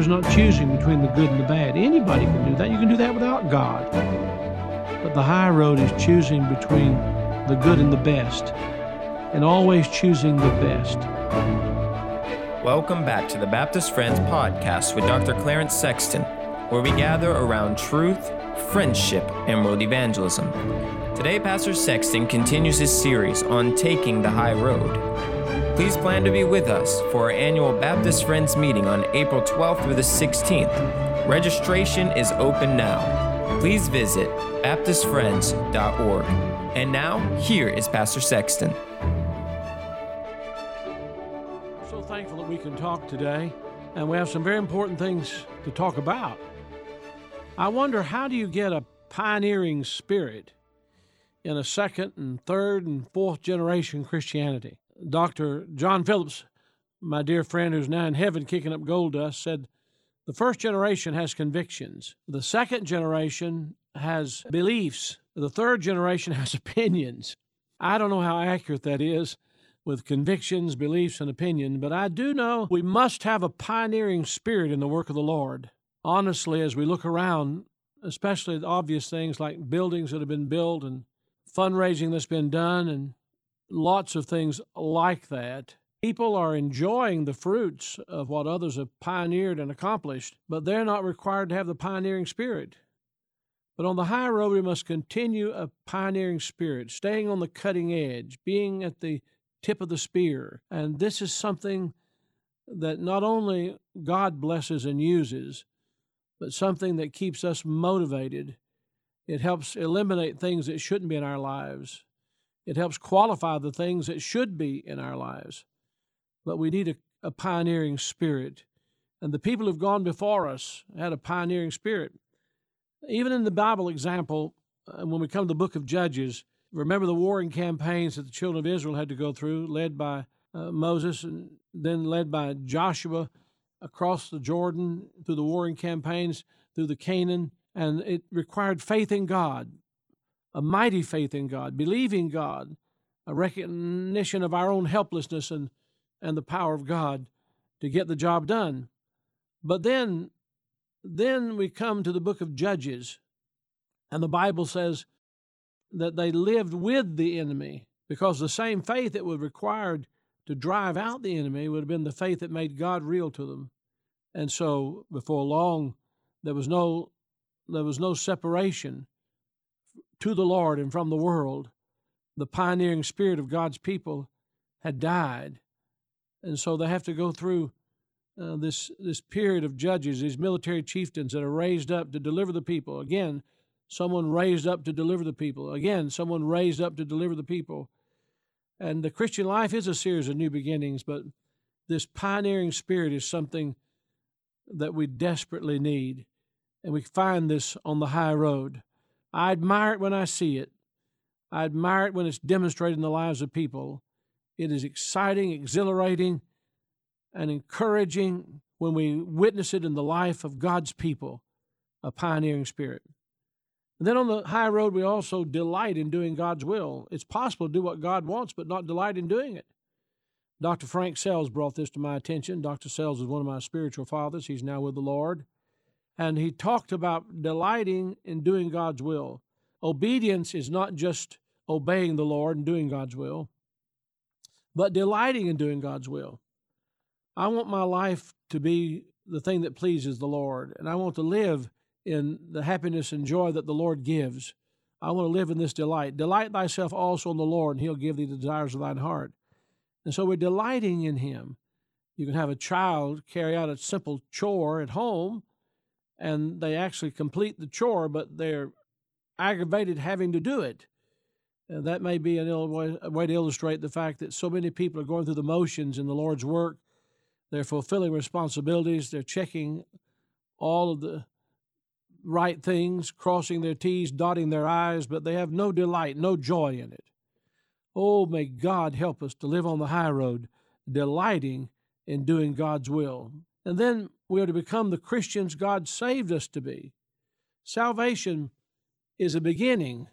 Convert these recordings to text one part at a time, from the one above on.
is not choosing between the good and the bad. Anybody can do that. You can do that without God. But the high road is choosing between the good and the best, and always choosing the best. Welcome back to the Baptist Friends podcast with Dr. Clarence Sexton, where we gather around truth, friendship, and world evangelism. Today, Pastor Sexton continues his series on taking the high road. Please plan to be with us for our annual Baptist Friends meeting on April 12th through the 16th. Registration is open now. Please visit baptistfriends.org. And now, here is Pastor Sexton. So thankful that we can talk today, and we have some very important things to talk about. I wonder how do you get a pioneering spirit in a second and third and fourth generation Christianity? Dr. John Phillips, my dear friend who's now in heaven kicking up gold dust, said the first generation has convictions, the second generation has beliefs, the third generation has opinions. I don't know how accurate that is with convictions, beliefs, and opinion, but I do know we must have a pioneering spirit in the work of the Lord. Honestly, as we look around, especially the obvious things like buildings that have been built and fundraising that's been done and lots of things like that. People are enjoying the fruits of what others have pioneered and accomplished, but they're not required to have the pioneering spirit. But on the high road, we must continue a pioneering spirit, staying on the cutting edge, being at the tip of the spear. And this is something that not only God blesses and uses, but something that keeps us motivated. It helps eliminate things that shouldn't be in our lives. It helps qualify the things that should be in our lives. But we need a, a pioneering spirit. And the people who've gone before us had a pioneering spirit. Even in the Bible example, uh, when we come to the book of Judges, Remember the warring campaigns that the children of Israel had to go through, led by uh, Moses and then led by Joshua across the Jordan through the warring campaigns through the Canaan. And it required faith in God, a mighty faith in God, believing God, a recognition of our own helplessness and, and the power of God to get the job done. But then, then we come to the book of Judges, and the Bible says that they lived with the enemy because the same faith that was required to drive out the enemy would have been the faith that made God real to them. And so before long there was no there was no separation to the Lord and from the world. The pioneering spirit of God's people had died. And so they have to go through uh, this this period of judges, these military chieftains that are raised up to deliver the people. Again, someone raised up to deliver the people. Again, someone raised up to deliver the people. And the Christian life is a series of new beginnings, but this pioneering spirit is something that we desperately need. And we find this on the high road. I admire it when I see it. I admire it when it's demonstrated in the lives of people. It is exciting, exhilarating, and encouraging when we witness it in the life of God's people, a pioneering spirit. And then on the high road, we also delight in doing God's will. It's possible to do what God wants, but not delight in doing it. Dr. Frank Sells brought this to my attention. Dr. Sells is one of my spiritual fathers. He's now with the Lord. And he talked about delighting in doing God's will. Obedience is not just obeying the Lord and doing God's will, but delighting in doing God's will. I want my life to be the thing that pleases the Lord, and I want to live in the happiness and joy that the Lord gives. I want to live in this delight. Delight thyself also in the Lord, and he'll give thee the desires of thine heart. And so we're delighting in him. You can have a child carry out a simple chore at home, and they actually complete the chore, but they're aggravated having to do it. That may be an ill way, a way to illustrate the fact that so many people are going through the motions in the Lord's work. They're fulfilling responsibilities. They're checking all of the right things, crossing their T's, dotting their I's, but they have no delight, no joy in it. Oh, may God help us to live on the high road, delighting in doing God's will. And then we are to become the Christians God saved us to be. Salvation is a beginning.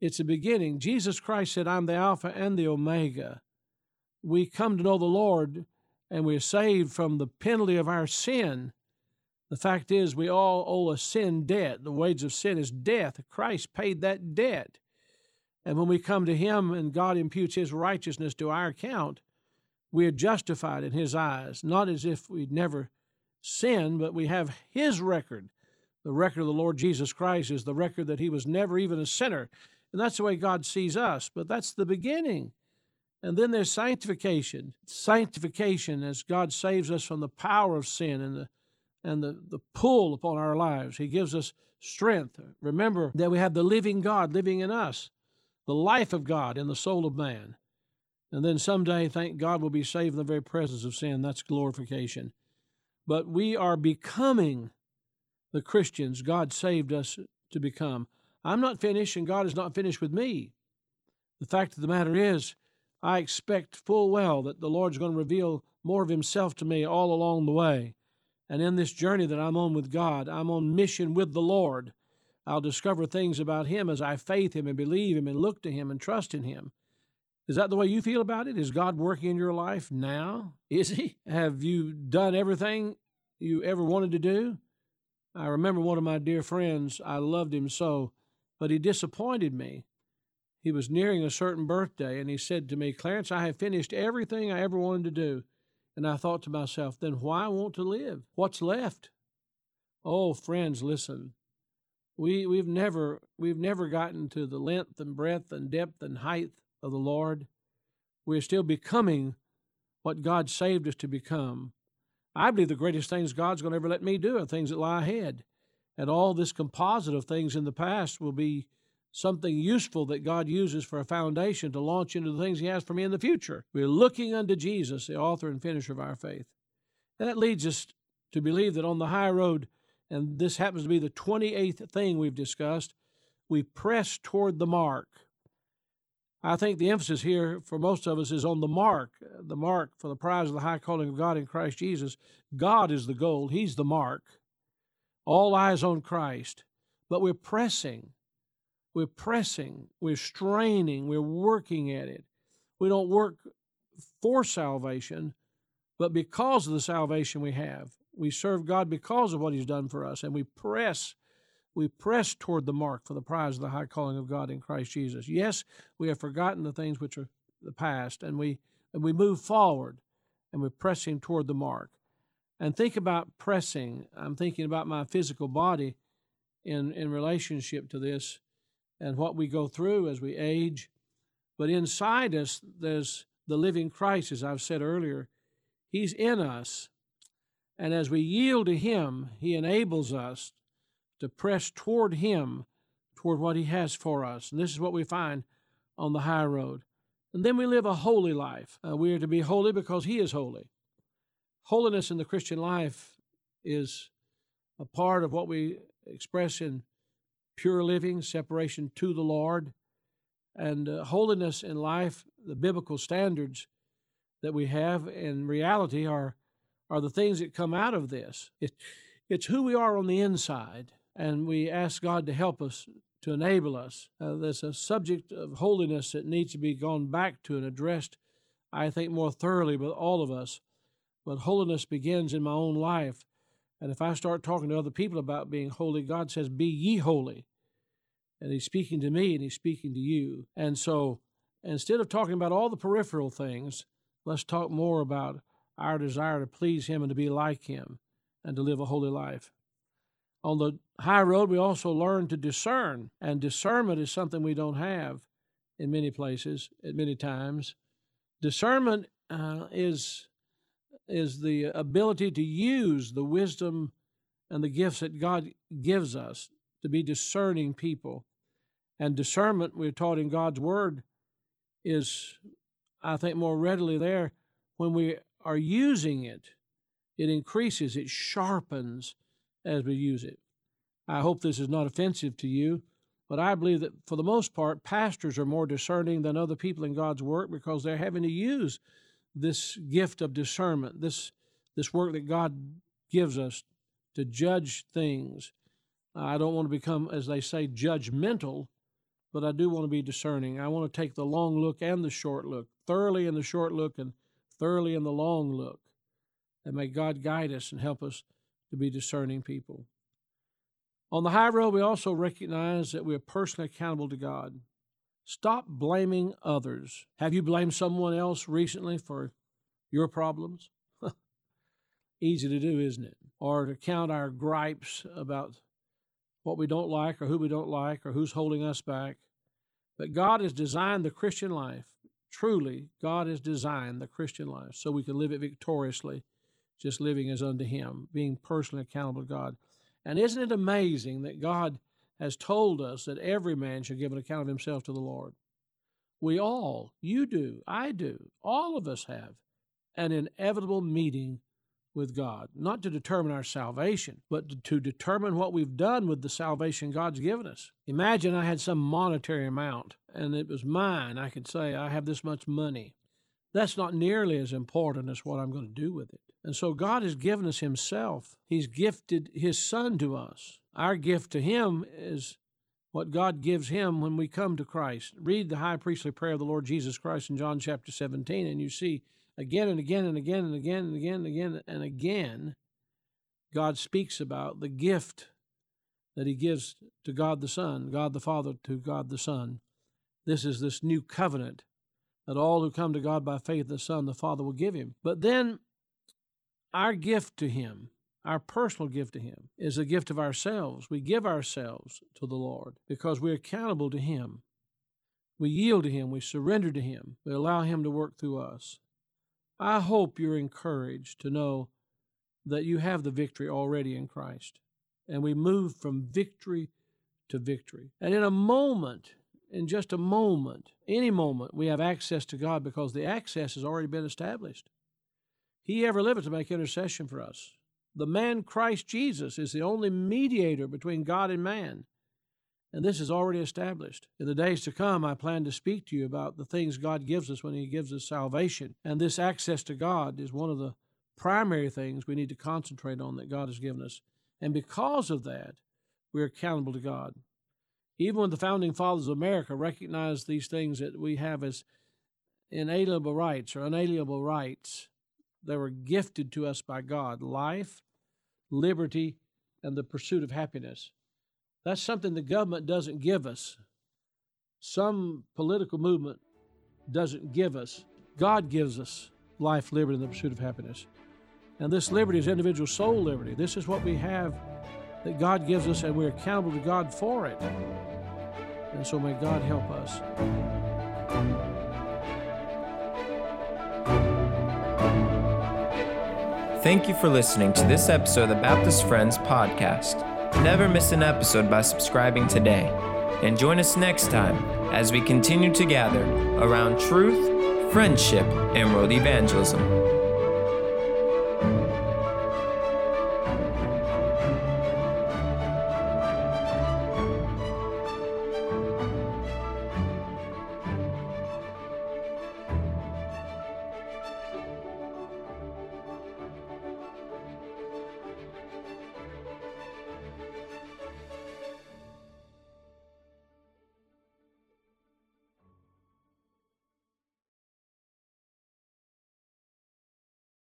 It's a beginning. Jesus Christ said, I'm the Alpha and the Omega. We come to know the Lord and we're saved from the penalty of our sin. The fact is, we all owe a sin debt. The wage of sin is death. Christ paid that debt. And when we come to Him and God imputes His righteousness to our account, we are justified in His eyes, not as if we'd never sinned, but we have His record. The record of the Lord Jesus Christ is the record that He was never even a sinner. And that's the way God sees us. But that's the beginning. And then there's sanctification. Sanctification as God saves us from the power of sin and the and the, the pull upon our lives. He gives us strength. Remember that we have the living God living in us, the life of God in the soul of man. And then someday, thank God, we'll be saved in the very presence of sin. That's glorification. But we are becoming the Christians God saved us to become. I'm not finished, and God is not finished with me. The fact of the matter is, I expect full well that the Lord's going to reveal more of Himself to me all along the way. And in this journey that I'm on with God, I'm on mission with the Lord. I'll discover things about Him as I faith Him and believe Him and look to Him and trust in Him. Is that the way you feel about it? Is God working in your life now? Is He? Have you done everything you ever wanted to do? I remember one of my dear friends, I loved him so, but he disappointed me. He was nearing a certain birthday, and he said to me, Clarence, I have finished everything I ever wanted to do. And I thought to myself, then why want to live? What's left? Oh, friends, listen. We, we've never we've never gotten to the length and breadth and depth and height of the Lord. We're still becoming what God saved us to become. I believe the greatest things God's going to ever let me do are things that lie ahead. And all this composite of things in the past will be something useful that God uses for a foundation to launch into the things He has for me in the future. We're looking unto Jesus, the author and finisher of our faith. And that leads us to believe that on the high road, and this happens to be the 28th thing we've discussed, we press toward the mark. I think the emphasis here for most of us is on the mark, the mark for the prize of the high calling of God in Christ Jesus. God is the goal, He's the mark. All eyes on Christ. But we're pressing. We're pressing, we're straining, we're working at it. We don't work for salvation, but because of the salvation we have. We serve God because of what He's done for us, and we press. We press toward the mark for the prize of the high calling of God in Christ Jesus. Yes, we have forgotten the things which are the past, and we and we move forward, and we're pressing toward the mark. And think about pressing. I'm thinking about my physical body in in relationship to this and what we go through as we age. But inside us, there's the living Christ, as I've said earlier. He's in us. And as we yield to Him, He enables us to press toward Him, toward what He has for us. And this is what we find on the high road. And then we live a holy life. Uh, we are to be holy because He is holy. Holiness in the Christian life is a part of what we express in pure living, separation to the Lord, and uh, holiness in life, the biblical standards that we have in reality are are the things that come out of this. It, it's who we are on the inside, and we ask God to help us to enable us. Uh, there's a subject of holiness that needs to be gone back to and addressed, I think, more thoroughly with all of us. But holiness begins in my own life. And if I start talking to other people about being holy, God says, Be ye holy and he's speaking to me and he's speaking to you. And so instead of talking about all the peripheral things, let's talk more about our desire to please him and to be like him and to live a holy life. On the high road, we also learn to discern, and discernment is something we don't have in many places at many times. Discernment uh, is is the ability to use the wisdom and the gifts that God gives us to be discerning people and discernment, we're taught in God's Word, is, I think, more readily there when we are using it. It increases, it sharpens as we use it. I hope this is not offensive to you, but I believe that for the most part, pastors are more discerning than other people in God's work because they're having to use this gift of discernment, this, this work that God gives us to judge things. I don't want to become, as they say, judgmental, but I do want to be discerning. I want to take the long look and the short look, thoroughly in the short look and thoroughly in the long look. And may God guide us and help us to be discerning people. On the high road, we also recognize that we are personally accountable to God. Stop blaming others. Have you blamed someone else recently for your problems? Easy to do, isn't it? Or to count our gripes about what we don't like or who we don't like or who's holding us back. But God has designed the Christian life. Truly, God has designed the Christian life so we can live it victoriously, just living as unto Him, being personally accountable to God. And isn't it amazing that God has told us that every man should give an account of himself to the Lord? We all, you do, I do, all of us have an inevitable meeting with God, not to determine our salvation, but to determine what we've done with the salvation God's given us. Imagine I had some monetary amount and it was mine. I could say, I have this much money. That's not nearly as important as what I'm going to do with it. And so God has given us Himself. He's gifted His Son to us. Our gift to Him is what God gives Him when we come to Christ. Read the high priestly prayer of the Lord Jesus Christ in John chapter 17, and you see again and again and again and again and again and again and again, God speaks about the gift that He gives to God the Son, God the Father to God the Son. This is this new covenant that all who come to God by faith the Son, the Father will give Him. But then our gift to Him, our personal gift to Him, is a gift of ourselves. We give ourselves to the Lord because we're accountable to Him. We yield to Him, we surrender to Him, we allow Him to work through us. I hope you're encouraged to know that you have the victory already in Christ. And we move from victory to victory. And in a moment, in just a moment, any moment, we have access to God because the access has already been established. He ever liveth to make intercession for us. The man Christ Jesus is the only mediator between God and man. And this is already established. In the days to come, I plan to speak to you about the things God gives us when He gives us salvation. And this access to God is one of the primary things we need to concentrate on that God has given us. And because of that, we're accountable to God. Even when the founding fathers of America recognized these things that we have as inalienable rights or unalienable rights, they were gifted to us by God life, liberty, and the pursuit of happiness. That's something the government doesn't give us. Some political movement doesn't give us. God gives us life, liberty, and the pursuit of happiness. And this liberty is individual soul liberty. This is what we have that God gives us, and we're accountable to God for it. And so may God help us. Thank you for listening to this episode of the Baptist Friends podcast. Never miss an episode by subscribing today. And join us next time as we continue to gather around truth, friendship, and world evangelism.